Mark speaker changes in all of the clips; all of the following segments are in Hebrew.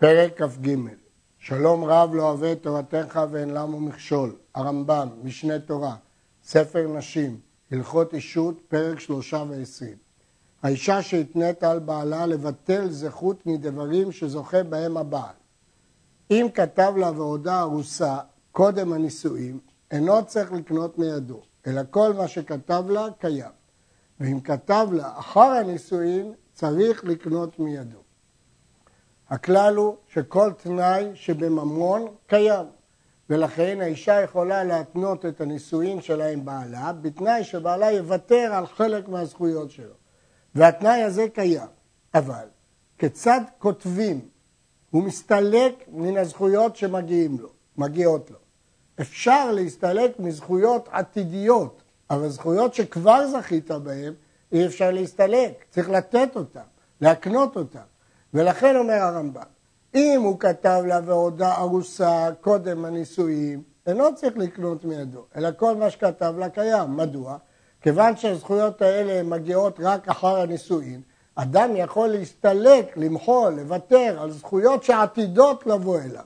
Speaker 1: פרק כ"ג שלום רב לא אוהב את תורתך ואין למו מכשול, הרמב"ם, משנה תורה, ספר נשים, הלכות אישות, פרק שלושה ועשרים. האישה שהתנית על בעלה לבטל זכות מדברים שזוכה בהם הבעל. אם כתב לה ועודה ארוסה קודם הנישואים, אינו צריך לקנות מידו, אלא כל מה שכתב לה קיים. ואם כתב לה אחר הנישואין, צריך לקנות מידו. הכלל הוא שכל תנאי שבממון קיים, ולכן האישה יכולה להתנות את הנישואין שלה עם בעלה, בתנאי שבעלה יוותר על חלק מהזכויות שלו. והתנאי הזה קיים. אבל כיצד כותבים? הוא מסתלק מן הזכויות שמגיעות לו, מגיעות לו. אפשר להסתלק מזכויות עתידיות, אבל זכויות שכבר זכית בהן, אי אפשר להסתלק, צריך לתת אותן, להקנות אותן. ולכן אומר הרמב"ם, אם הוא כתב לה והודה ארוסה קודם הנישואים, אינו צריך לקנות מידו, אלא כל מה שכתב לה קיים. מדוע? כיוון שהזכויות האלה מגיעות רק אחר הנישואין, אדם יכול להסתלק, למחול, לוותר על זכויות שעתידות לבוא אליו.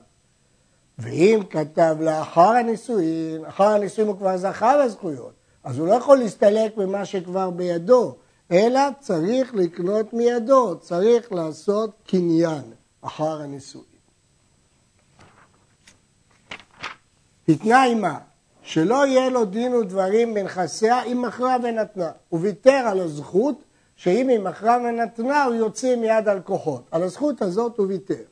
Speaker 1: ואם כתב לאחר הנישואין, אחר הנישואין הוא כבר זכה לזכויות, אז הוא לא יכול להסתלק ממה שכבר בידו, אלא צריך לקנות מידו, צריך לעשות קניין אחר הנישואין. התנה עימה שלא יהיה לו דין ודברים בנכסיה אם מכרה ונתנה. הוא ויתר על הזכות שאם היא מכרה ונתנה הוא יוצא מיד על כוחות. על הזכות הזאת הוא ויתר.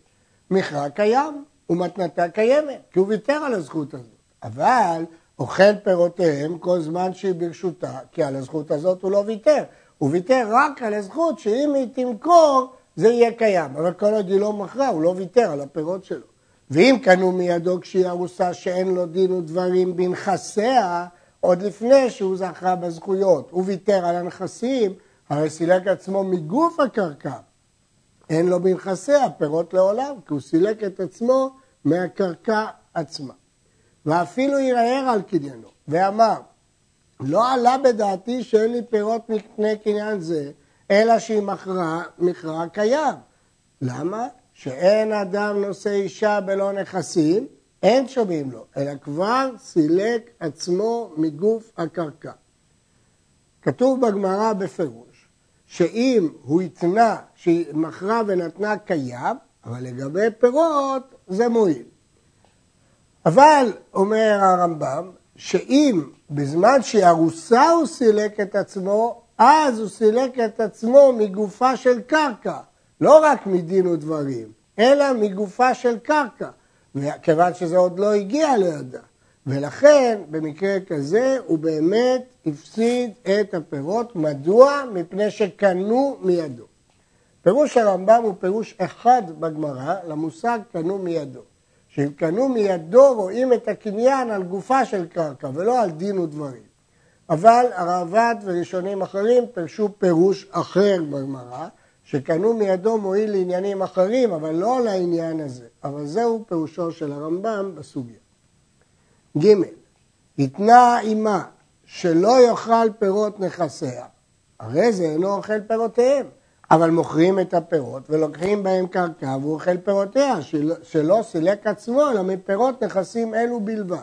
Speaker 1: מכרה קיים ומתנתה קיימת, כי הוא ויתר על הזכות הזאת. אבל אוכל פירותיהם כל זמן שהיא ברשותה, כי על הזכות הזאת הוא לא ויתר. הוא ויתר רק על הזכות שאם היא תמכור זה יהיה קיים. אבל כל עוד היא לא מכרה, הוא לא ויתר על הפירות שלו. ואם קנו מידו כשהיא ארוסה שאין לו דין ודברים בנכסיה, עוד לפני שהוא זכה בזכויות, הוא ויתר על הנכסים, הרי סילק עצמו מגוף הקרקע. אין לו בנכסיה פירות לעולם, כי הוא סילק את עצמו מהקרקע עצמה. ואפילו ערער על קניינו, ואמר, לא עלה בדעתי שאין לי פירות מפני קניין זה, אלא שהיא מכרה מכרה קיים. למה? שאין אדם נושא אישה בלא נכסים, אין שומעים לו, אלא כבר סילק עצמו מגוף הקרקע. כתוב בגמרא בפירוש, שאם הוא התנה שהיא מכרה ונתנה קיים, אבל לגבי פירות זה מועיל. אבל, אומר הרמב"ם, שאם בזמן שהיא ארוסה הוא סילק את עצמו, אז הוא סילק את עצמו מגופה של קרקע, לא רק מדין ודברים, אלא מגופה של קרקע, כיוון שזה עוד לא הגיע לידה. ולכן, במקרה כזה, הוא באמת הפסיד את הפירות. מדוע? מפני שקנו מידו. פירוש הרמב"ם הוא פירוש אחד בגמרא למושג קנו מידו. שאם קנו מידו רואים את הקניין על גופה של קרקע ולא על דין ודברים. אבל הרעב"ד וראשונים אחרים פירשו פירוש אחר בגמרא, שקנו מידו מועיל לעניינים אחרים, אבל לא לעניין הזה. אבל זהו פירושו של הרמב"ם בסוגיה. ג. התנה עימה שלא יאכל פירות נכסיה, הרי זה אינו אוכל פירותיהם. אבל מוכרים את הפירות ולוקחים בהם קרקע והוא אוכל פירותיה, שלא, שלא סילק עצמו אלא מפירות נכסים אלו בלבד.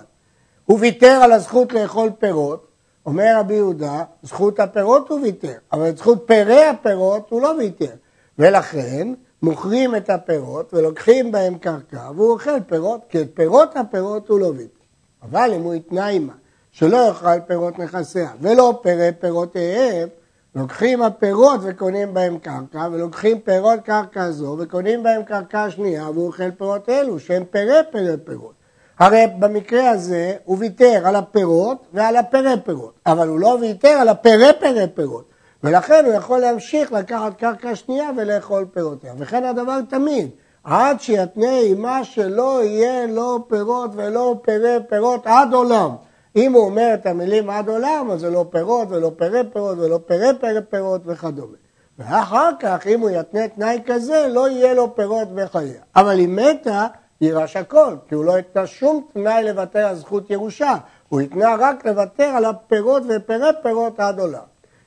Speaker 1: הוא ויתר על הזכות לאכול פירות, אומר רבי יהודה, זכות הפירות הוא ויתר, אבל את זכות פרי הפירות הוא לא ויתר. ולכן מוכרים את הפירות ולוקחים בהם קרקע והוא אוכל פירות, כי את פירות הפירות הוא לא ויתר. אבל אם הוא התנה עימה שלא יאכל פירות נכסיה ולא פרי פירותיהם, לוקחים הפירות וקונים בהם קרקע, ולוקחים פירות קרקע זו וקונים בהם קרקע שנייה, והוא אוכל פירות אלו, שהם פרי פרי פירות. הרי במקרה הזה הוא ויתר על הפירות ועל הפרי פירות, אבל הוא לא ויתר על הפרי פרי פירות, ולכן הוא יכול להמשיך לקחת קרקע שנייה ולאכול פירותיה, וכן הדבר תמיד, עד שיתנה עימה שלא יהיה לו פירות ולא פרי פירות עד עולם. אם הוא אומר את המילים עד עולם, אז זה לא פירות ולא פרי פירות ולא פרי פרי פירות וכדומה. ואחר כך, אם הוא יתנה תנאי כזה, לא יהיה לו פירות בחייה. אבל אם מתה, יירש הכל, כי הוא לא התנה שום תנאי לוותר על זכות ירושה. הוא התנה רק לוותר על הפירות ופרי פירות עד עולם.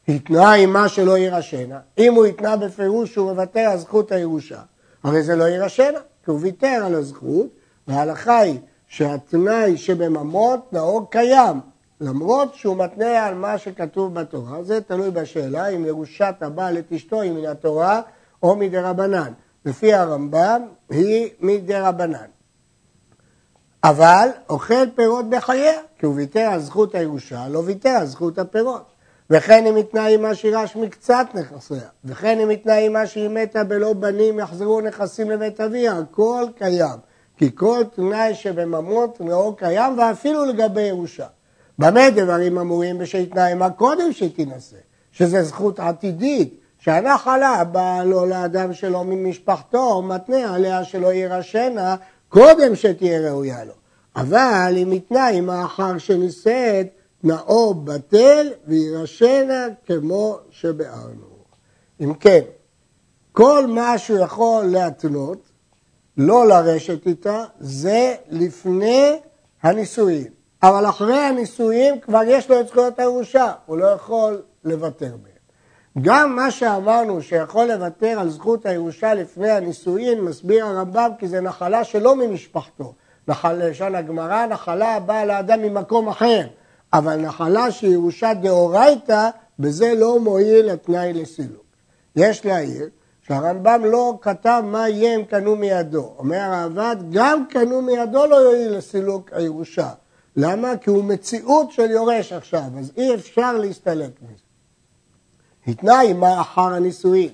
Speaker 1: התנה עימה שלא יירשנה. אם הוא התנה בפירוש שהוא מוותר על זכות הירושה, הרי זה לא יירשנה. כי הוא ויתר על הזכות, וההלכה היא שהתנאי שבממות נאור קיים, למרות שהוא מתנה על מה שכתוב בתורה, זה תלוי בשאלה אם ירושת הבעל את אשתו היא מן התורה או מדי רבנן. לפי הרמב"ם היא מדי רבנן. אבל אוכל פירות בחייה, כי הוא ויתר על זכות הירושה, לא ויתר על זכות הפירות. וכן אם התנה עמה שירש מקצת נכסיה, וכן אם התנה עמה שהיא מתה בלא בנים יחזרו נכסים לבית אביה, הכל קיים. כי כל תנאי שבממות נאור קיים ואפילו לגבי ירושה. במה דברים אמורים בשהתנה עמה קודם שתינשא, שזה זכות עתידית, שהנחלה באה לו לאדם שלו ממשפחתו, מתנה עליה שלא יירשנה קודם שתהיה ראויה לו. אבל אם התנה עמה אחר שנישאת, נאור בטל וירשנה כמו שבארנו. אם כן, כל מה שהוא יכול להתנות, לא לרשת איתה, זה לפני הנישואים. אבל אחרי הנישואים כבר יש לו את זכויות הירושה, הוא לא יכול לוותר מהם. גם מה שאמרנו שיכול לוותר על זכות הירושה לפני הנישואין, מסביר הרמב"ם כי זה נחלה שלא ממשפחתו. לשון הגמרא, נחלה באה לאדם ממקום אחר. אבל נחלה שהיא ירושה דאורייתא, בזה לא מועיל התנאי לסילוק. יש להעיר שהרמב"ם לא כתב מה יהיה אם קנו מידו. אומר הרעב"ד, גם קנו מידו לא יועיל לסילוק הירושה. למה? כי הוא מציאות של יורש עכשיו, אז אי אפשר להסתלק מזה. התנאי מה אחר הנישואין,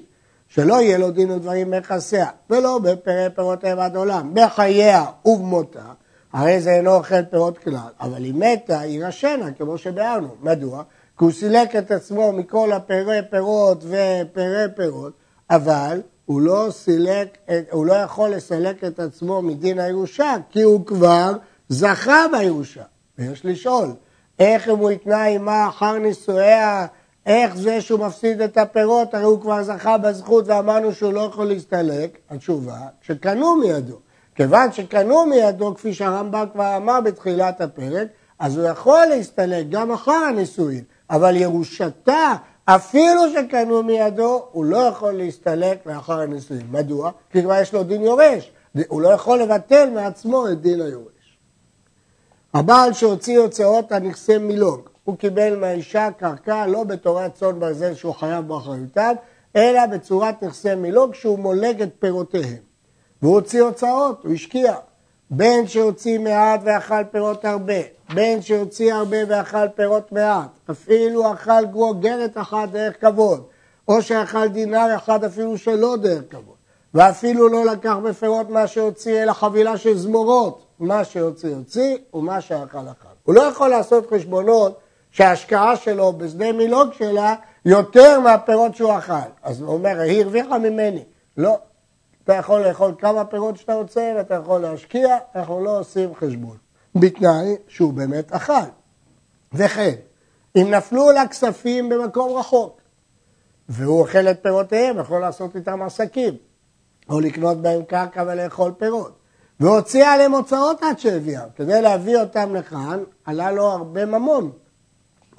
Speaker 1: שלא יהיה לו דין ודברים ביחסיה, ולא בפרי פירותיה עד עולם, בחייה ובמותה, הרי זה אינו אוכל פירות כלל, אבל היא מתה, היא רשנה, כמו שביארנו. מדוע? כי הוא סילק את עצמו מכל הפרי פירות ופרי פירות, אבל הוא לא סילק, הוא לא יכול לסלק את עצמו מדין הירושה, כי הוא כבר זכה בירושה. ויש לשאול, איך אם הוא התנה עימה אחר נישואיה, איך זה שהוא מפסיד את הפירות, הרי הוא כבר זכה בזכות ואמרנו שהוא לא יכול להסתלק? התשובה, שקנו מידו. כיוון שקנו מידו, כפי שהרמב"ם כבר אמר בתחילת הפרק, אז הוא יכול להסתלק גם אחר הנישואין, אבל ירושתה, אפילו שקנו מידו, הוא לא יכול להסתלק לאחר הנישואין. מדוע? כי כבר יש לו דין יורש, הוא לא יכול לבטל מעצמו את דין היורש. הבעל שהוציא הוצאות על נכסי מילוג, הוא קיבל מהאישה קרקע לא בתורת צאן ברזל שהוא חייב באחריותם, אלא בצורת נכסי מילוג שהוא מולג את פירותיהם. והוא הוציא הוצאות, הוא השקיע. בין שהוציא מעט ואכל פירות הרבה, בין שהוציא הרבה ואכל פירות מעט, אפילו אכל גרוגרת אחת דרך כבוד, או שאכל דינר אחד אפילו שלא דרך כבוד, ואפילו לא לקח בפירות מה שהוציא אלא חבילה של זמורות, מה שהוציא הוציא ומה שאכל אכל. הוא לא יכול לעשות חשבונות שההשקעה שלו בשדה מילוג שלה יותר מהפירות שהוא אכל. אז הוא אומר, היא הרוויחה ממני. לא, אתה יכול לאכול כמה פירות שאתה רוצה ואתה יכול להשקיע, אנחנו לא עושים חשבון. בתנאי שהוא באמת אכל. וכן, אם נפלו לה כספים במקום רחוק, והוא אוכל את פירותיהם, יכול לעשות איתם עסקים, או לקנות בהם קרקע ולאכול פירות. והוציא עליהם הוצאות עד שהביאם. כדי להביא אותם לכאן, עלה לו הרבה ממון.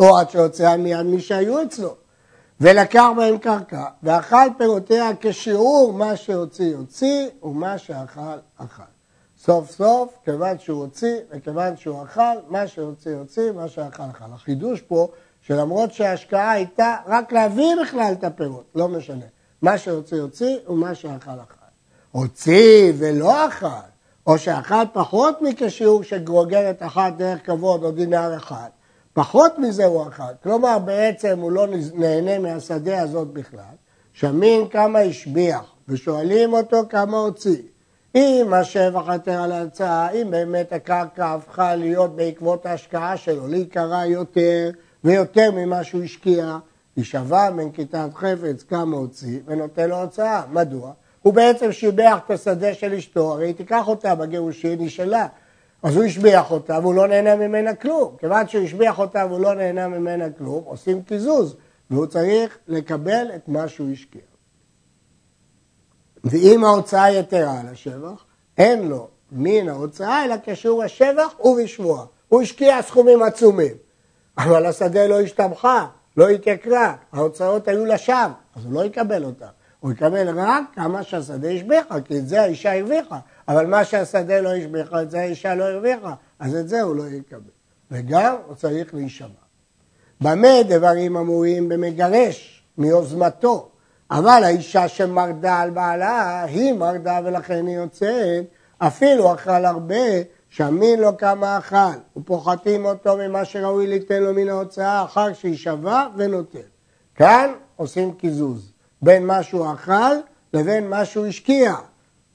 Speaker 1: או עד שהוציאה מיד מי שהיו אצלו. ולקח בהם קרקע, ואכל פירותיה כשיעור מה שהוציא הוציא, ומה שאכל אכל. סוף סוף, כיוון שהוא הוציא וכיוון שהוא אכל, מה שהוציא הוציא, מה שאכל אכל. החידוש פה, שלמרות שההשקעה הייתה רק להביא בכלל את הפירות, לא משנה. מה שהוציא הוציא ומה שאכל אכל. הוציא ולא אכל, או שאכל פחות מכשיעור של גרוגרת אחת דרך כבוד או דינר אחד, פחות מזה הוא אכל, כלומר בעצם הוא לא נהנה מהשדה הזאת בכלל, שמין כמה השביח, ושואלים אותו כמה הוציא. אם השבח יותר על ההצעה, אם באמת הקרקע הפכה להיות בעקבות ההשקעה שלו, להיקרא יותר ויותר ממה שהוא השקיע, היא שווה מנקיטת חפץ כמה הוציא ונותן לו הוצאה. מדוע? הוא בעצם שיבח את השדה של אשתו, הרי היא תיקח אותה בגירושין, היא שלה. אז הוא השביח אותה והוא לא נהנה ממנה כלום. כיוון שהוא השביח אותה והוא לא נהנה ממנה כלום, עושים קיזוז, והוא צריך לקבל את מה שהוא השקיע. ואם ההוצאה יתרה על השבח, אין לו מן ההוצאה אלא קשור השבח ובשבועה. הוא השקיע סכומים עצומים, אבל השדה לא השתבחה, לא התייקרה, ההוצאות היו לשווא, אז הוא לא יקבל אותה. הוא יקבל רק כמה שהשדה השביחה, כי את זה האישה הרוויחה, אבל מה שהשדה לא השביחה, את זה האישה לא הרוויחה, אז את זה הוא לא יקבל. וגם הוא צריך להישמע. במה דברים אמורים במגרש, מיוזמתו, אבל האישה שמרדה על בעלה, היא מרדה ולכן היא יוצאת, אפילו אכל הרבה, שמין לו כמה אכל, ופוחתים אותו ממה שראוי ליתן לו מן ההוצאה אחר שווה ונותן. כאן עושים קיזוז בין מה שהוא אכל לבין מה שהוא השקיע.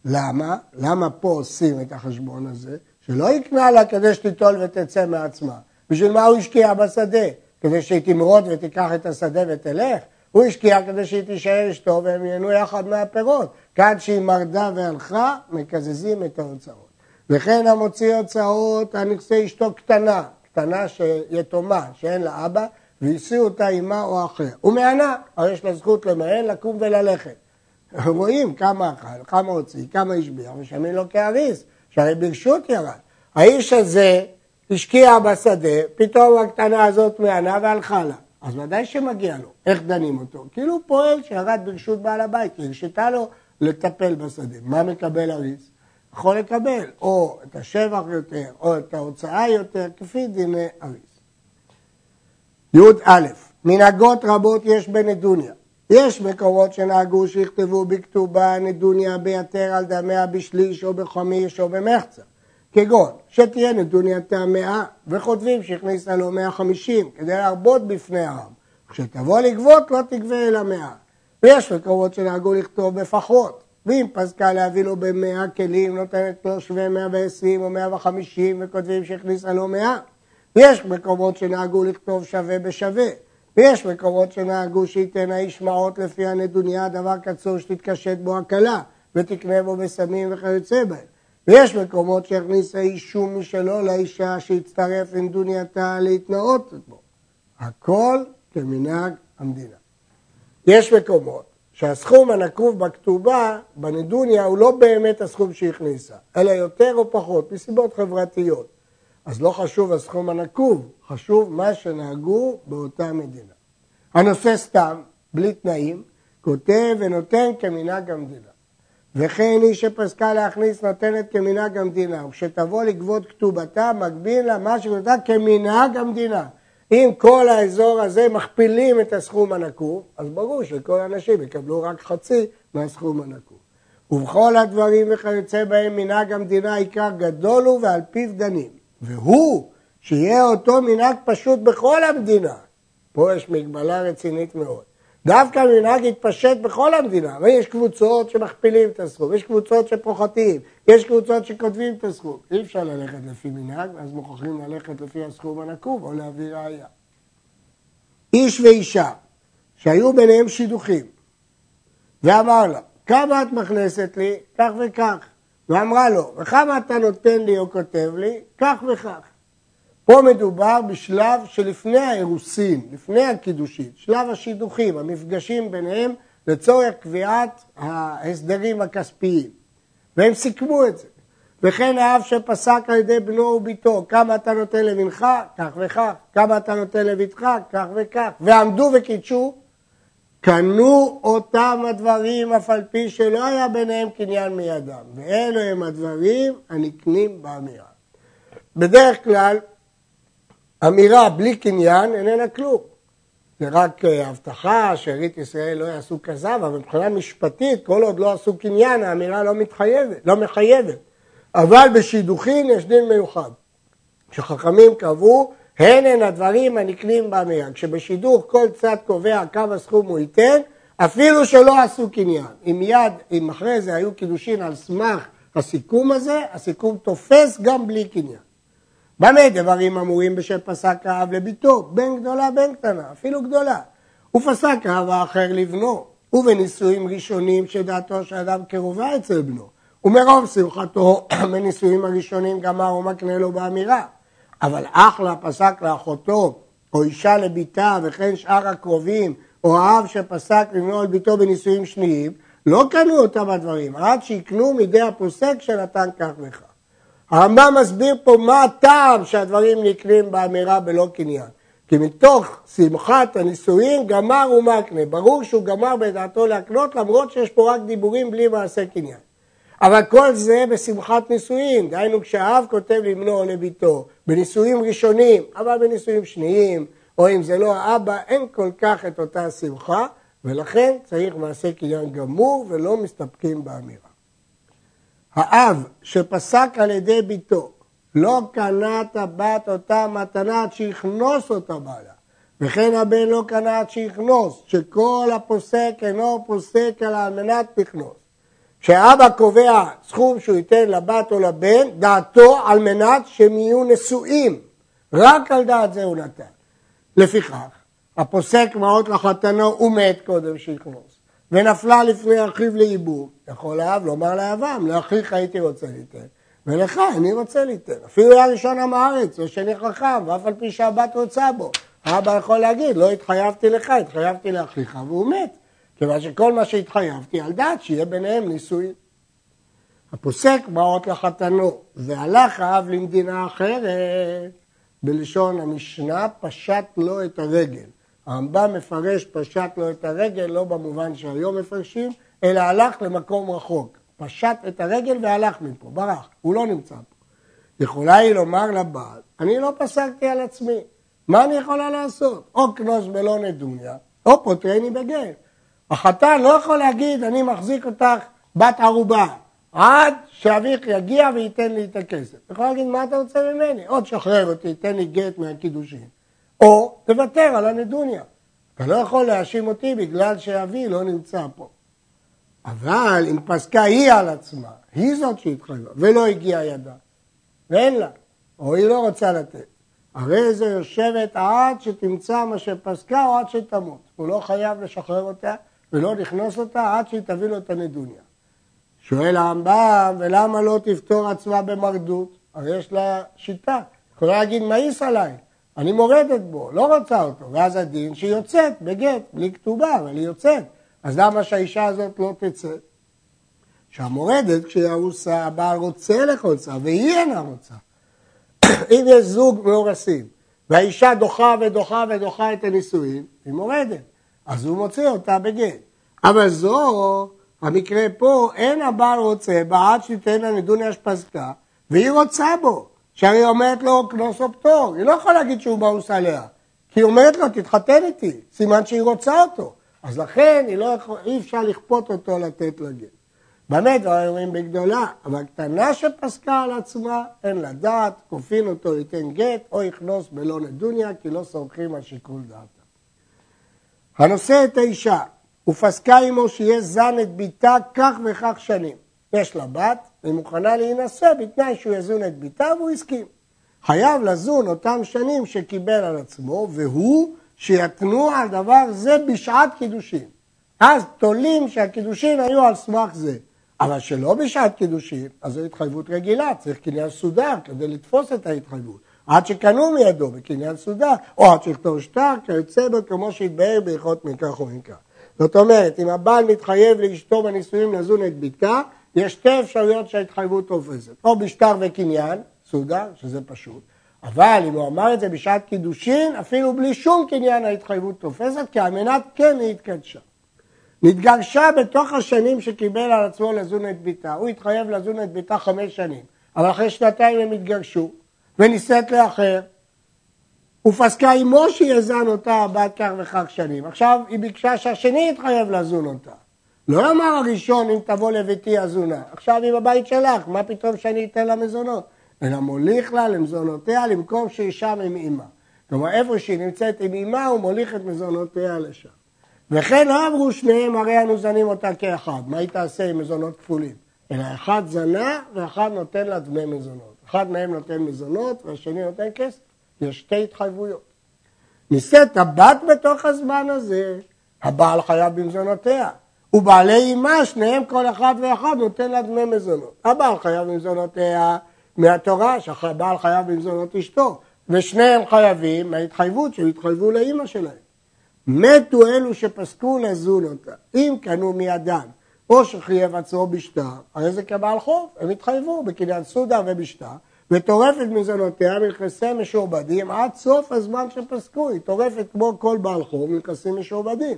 Speaker 1: למה? למה פה עושים את החשבון הזה? שלא יקנה לה כדי שתיטול ותצא מעצמה. בשביל מה הוא השקיע בשדה? כדי שהיא תמרוד ותיקח את השדה ותלך? הוא השקיע כדי שהיא תישאר אשתו והם ייהנו יחד מהפירות. כאן שהיא מרדה והלכה, מקזזים את ההוצאות. וכן המוציא הוצאות על נכסי אשתו קטנה, קטנה שיתומה, שאין לה אבא, והסיעו אותה עמה או אחר. הוא מענה, הרי יש לה זכות למהן, לקום וללכת. רואים כמה אכל, כמה הוציא, כמה השביע, ושמים לו כאריס, שהרי ברשות ירד. האיש הזה השקיע בשדה, פתאום הקטנה הזאת מענה והלכה לה. אז ודאי שמגיע לו. איך דנים אותו? כאילו פועל שירד ברשות בעל הבית, הרשתה לו לטפל בשדה. מה מקבל אריס? יכול לקבל או את השבח יותר או את ההוצאה יותר, כפי דיני אריס. י"א, מנהגות רבות יש בנדוניה. יש מקורות שנהגו שיכתבו בכתובה נדוניה ביתר על דמיה בשליש או בחמיש או במחצה. כגון שתהיה נדוניה טעמאה וכותבים שהכניסה לו 150 כדי להרבות בפני העם. כשתבוא לגבות לא תגבה אלא 100. ויש מקורות שנהגו לכתוב בפחות. ואם פסקה להביא לו במאה כלים, נותנת לו שווה 120 או 150 וכותבים שהכניסה לו 100. ויש מקומות שנהגו לכתוב שווה בשווה. ויש מקומות שנהגו שייתן האיש מעות לפי הנדוניה, דבר קצור שתתקשט בו הקלה, ותקנה בו בסמים וכיוצא בהם. ויש מקומות שהכניס האיש שום משלו לאישה שהצטרף לנדונייתה להתנאות בו. הכל כמנהג המדינה. יש מקומות שהסכום הנקוב בכתובה, בנדוניה, הוא לא באמת הסכום שהכניסה, אלא יותר או פחות, מסיבות חברתיות. אז לא חשוב הסכום הנקוב, חשוב מה שנהגו באותה מדינה. הנושא סתם, בלי תנאים, כותב ונותן כמנהג המדינה. וכן היא שפסקה להכניס נותנת כמנהג המדינה, וכשתבוא לגבות כתובתה, מגביל לה מה שכתובה כמנהג המדינה. אם כל האזור הזה מכפילים את הסכום הנקוב, אז ברור שכל האנשים יקבלו רק חצי מהסכום הנקוב. ובכל הדברים וכיוצא בהם מנהג המדינה עיקר גדול הוא ועל פיו דנים. והוא שיהיה אותו מנהג פשוט בכל המדינה. פה יש מגבלה רצינית מאוד. דווקא מנהג יתפשט בכל המדינה, ויש קבוצות שמכפילים את הסכום, יש קבוצות שפוחתים, יש קבוצות שכותבים את הסכום. אי אפשר ללכת לפי מנהג, ואז מוכרחים ללכת לפי הסכום הנקוב או להביא ראייה. איש ואישה שהיו ביניהם שידוכים, ואמר לה, כמה את מכנסת לי? כך וכך. ואמרה לו, וכמה אתה נותן לי או כותב לי? כך וכך. פה מדובר בשלב שלפני האירוסין, לפני הקידושין, שלב השידוכים, המפגשים ביניהם לצורך קביעת ההסדרים הכספיים. והם סיכמו את זה. וכן האב שפסק על ידי בנו וביתו, כמה אתה נותן לבנך, כך וכך, כמה אתה נותן לביתך, כך וכך, ועמדו וקידשו, קנו אותם הדברים אף על פי שלא היה ביניהם קניין מידם, ואלו הם הדברים הנקנים באמירה. בדרך כלל אמירה בלי קניין איננה כלום. זה רק אה, הבטחה שארית ישראל לא יעשו כזב, אבל מבחינה משפטית, כל עוד לא עשו קניין, האמירה לא מתחייבת, לא מחייבת. אבל בשידוכין יש דין מיוחד. שחכמים קבעו, הן הן הדברים הנקנים באמירה. כשבשידוך כל צד קובע כמה סכום הוא ייתן, אפילו שלא עשו קניין. אם מיד, אם אחרי זה היו קידושין על סמך הסיכום הזה, הסיכום תופס גם בלי קניין. במה דברים אמורים בשל פסק האב לביתו, בין גדולה בין קטנה, אפילו גדולה. ופסק האב האחר לבנו, ובנישואים ראשונים שדעתו של אדם קרובה אצל בנו, ומרוב שמחתו בנישואים הראשונים גמר ומקנה לו באמירה. אבל אחלה פסק לאחותו, או אישה לביתה, וכן שאר הקרובים, או האב שפסק לבנו על ביתו בנישואים שניים, לא קנו אותם הדברים, עד שיקנו מידי הפוסק שנתן כך וכך. הרמב"ם מסביר פה מה הטעם שהדברים נקנים באמירה בלא קניין. כי מתוך שמחת הנישואין גמר ומקנה. ברור שהוא גמר בדעתו להקנות למרות שיש פה רק דיבורים בלי מעשה קניין. אבל כל זה בשמחת נישואין, דהיינו כשהאב כותב לבנו או לביתו, בנישואים ראשונים, אבל בנישואים שניים, או אם זה לא האבא, אין כל כך את אותה שמחה, ולכן צריך מעשה קניין גמור ולא מסתפקים באמירה. האב שפסק על ידי ביתו לא קנה את הבת אותה מתנה עד שיכנוס אותה בעלה, וכן הבן לא קנה עד שיכנוס, שכל הפוסק אינו פוסק אלא על מנת לכנוס. כשאבא קובע סכום שהוא ייתן לבת או לבן, דעתו על מנת שהם יהיו נשואים. רק על דעת זה הוא נתן. לפיכך, הפוסק מעות לחתנו הוא מת קודם שיכנוס, ונפלה לפני אחיו לאיבום. יכול האב לומר לאבם, לאחיך הייתי רוצה ליתן, ולך אני רוצה ליתן. אפילו היה ראשון עם הארץ, ושני חכם, ואף על פי שהבת רוצה בו. האבא יכול להגיד, לא התחייבתי לך, התחייבתי לאחיך, והוא מת. כיוון שכל מה שהתחייבתי על דעת שיהיה ביניהם נישואים. הפוסק באות לחתנו, והלך האב למדינה אחרת, בלשון המשנה, פשט לו את הרגל. הרמב"ם מפרש פשט לו את הרגל, לא במובן שהיום מפרשים, אלא הלך למקום רחוק. פשט את הרגל והלך מפה, ברח, הוא לא נמצא פה. יכולה היא לומר לבעל, אני לא פסקתי על עצמי, מה אני יכולה לעשות? או קנוס בלא נדוניה, או פוטרני בגט. החתן לא יכול להגיד, אני מחזיק אותך בת ערובה, עד שאביך יגיע וייתן לי את הכסף. אתה יכול להגיד, מה אתה רוצה ממני? או תשחרר אותי, תן לי גט מהקידושין. או תוותר על הנדוניה. אתה לא יכול להאשים אותי בגלל שאבי לא נמצא פה. אבל אם פסקה היא על עצמה, היא זאת שהתחייבה, ולא הגיעה ידה, ואין לה, או היא לא רוצה לתת, הרי זה יושבת עד שתמצא מה שפסקה או עד שתמות. הוא לא חייב לשחרר אותה ולא לכנוס אותה עד שהיא תביא לו את הנדוניה. שואל הרמב"ם, ולמה לא תפתור עצמה במרדות? הרי יש לה שיטה. יכולה להגיד, מאיס עליי, אני מורדת בו, לא רוצה אותו. ואז הדין שהיא יוצאת בגט, בלי כתובה, אבל היא יוצאת. אז למה שהאישה הזאת לא תצא? שהמורדת, כשהיא ארוסה, הבעל רוצה לחוצה, והיא אינה רוצה. אם יש זוג מאורסים, והאישה דוחה ודוחה ודוחה את הנישואים, היא מורדת. אז הוא מוציא אותה בגט. אבל זו, המקרה פה, אין הבעל רוצה בה עד שתיתן לה נדוניה שפסקה, והיא רוצה בו. שהרי היא אומרת לו קנוס או פטור, היא לא יכולה להגיד שהוא מאוס עליה, כי היא אומרת לו תתחתן איתי, סימן שהיא רוצה אותו. אז לכן לא יכול, אי אפשר לכפות אותו לתת לגט. באמת דברים אומרים בגדולה, אבל קטנה שפסקה על עצמה, אין לה דעת, כופין אותו ליתן גט, או יכנוס בלא נדוניה, כי לא סומכים על שיקול דעתה. הנושא את האישה, ופסקה עמו שיהיה זן את ביתה כך וכך שנים. יש לה בת, והיא מוכנה להינשא בתנאי שהוא יזון את ביתה, והוא הסכים. חייב לזון אותם שנים שקיבל על עצמו, והוא שיתנו על דבר זה בשעת קידושין. אז תולים שהקידושין היו על סמך זה. אבל שלא בשעת קידושין, אז זו התחייבות רגילה, צריך קניין סודר כדי לתפוס את ההתחייבות. עד שקנו מידו בקניין סודר, או עד שיכתוב שטר, כיוצא בו כמו שהתבהר בהלכות או מכך. זאת אומרת, אם הבעל מתחייב לאשתו בנישואים לזון את ביתה, יש שתי אפשרויות שההתחייבות תופסת, או בשטר וקניין, סודר, שזה פשוט, אבל אם הוא אמר את זה בשעת קידושין, אפילו בלי שום קניין ההתחייבות תופסת, כי על מנת כן היא התקדשה. נתגרשה בתוך השנים שקיבל על עצמו לזון את ביתה. הוא התחייב לזון את ביתה חמש שנים, אבל אחרי שנתיים הם התגרשו, ונישאת לאחר, ופסקה עמו שיזן אותה הבת כך וכך שנים. עכשיו היא ביקשה שהשני יתחייב לזון אותה. לא אמר הראשון אם תבוא לביתי הזונה, עכשיו היא בבית שלך, מה פתאום שאני אתן לה מזונות? אלא מוליך לה למזונותיה למקום שהיא שם עם אימה. כלומר איפה שהיא נמצאת עם אימה הוא מוליך את מזונותיה לשם. וכן לא אמרו שניהם הרי אנו זנים אותה כאחד, מה היא תעשה עם מזונות כפולים? אלא אחד זנה ואחד נותן לה דמי מזונות. אחד מהם נותן מזונות והשני נותן כסף. יש שתי התחייבויות. נישאת הבת בתוך הזמן הזה, הבעל חייב במזונותיה. ובעלי אמה, שניהם כל אחד ואחד נותן לה דמי מזונות. הבעל חייב במזונותיה מהתורה, שהבעל חייב במזונות אשתו, ושניהם חייבים מההתחייבות שהם התחייבו לאימא שלהם. מתו אלו שפסקו לזון אותה, אם קנו מידן, או שחייב עצמו בשטר, הרי זה כבעל חוב, הם התחייבו בקניין סודר ובשטר, וטורפת מזונותיה מנכסי משועבדים עד סוף הזמן שפסקו, היא טורפת כמו כל בעל חוב מנכסים משועבדים.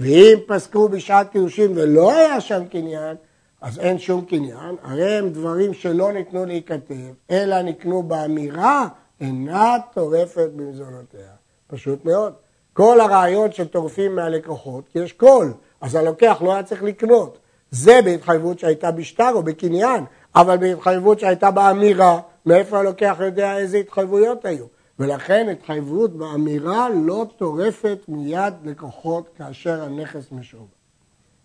Speaker 1: ואם פסקו בשעת קידושין ולא היה שם קניין, אז אין שום קניין, הרי הם דברים שלא ניתנו להיכתב, אלא נקנו באמירה, אינה טורפת במזונותיה. פשוט מאוד. כל הרעיון שטורפים מהלקוחות, יש קול, אז הלוקח לא היה צריך לקנות. זה בהתחייבות שהייתה בשטר או בקניין, אבל בהתחייבות שהייתה באמירה, מאיפה הלוקח יודע איזה התחייבויות היו? ולכן התחייבות באמירה לא טורפת מיד לקוחות כאשר הנכס משועבד.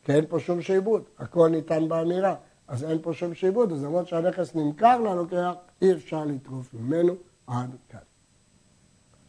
Speaker 1: כי אין פה שום שעבוד, הכל ניתן באמירה, אז אין פה שום שעבוד, אז למרות שהנכס נמכר ללוקח, אי אפשר לטרוף ממנו עד כאן.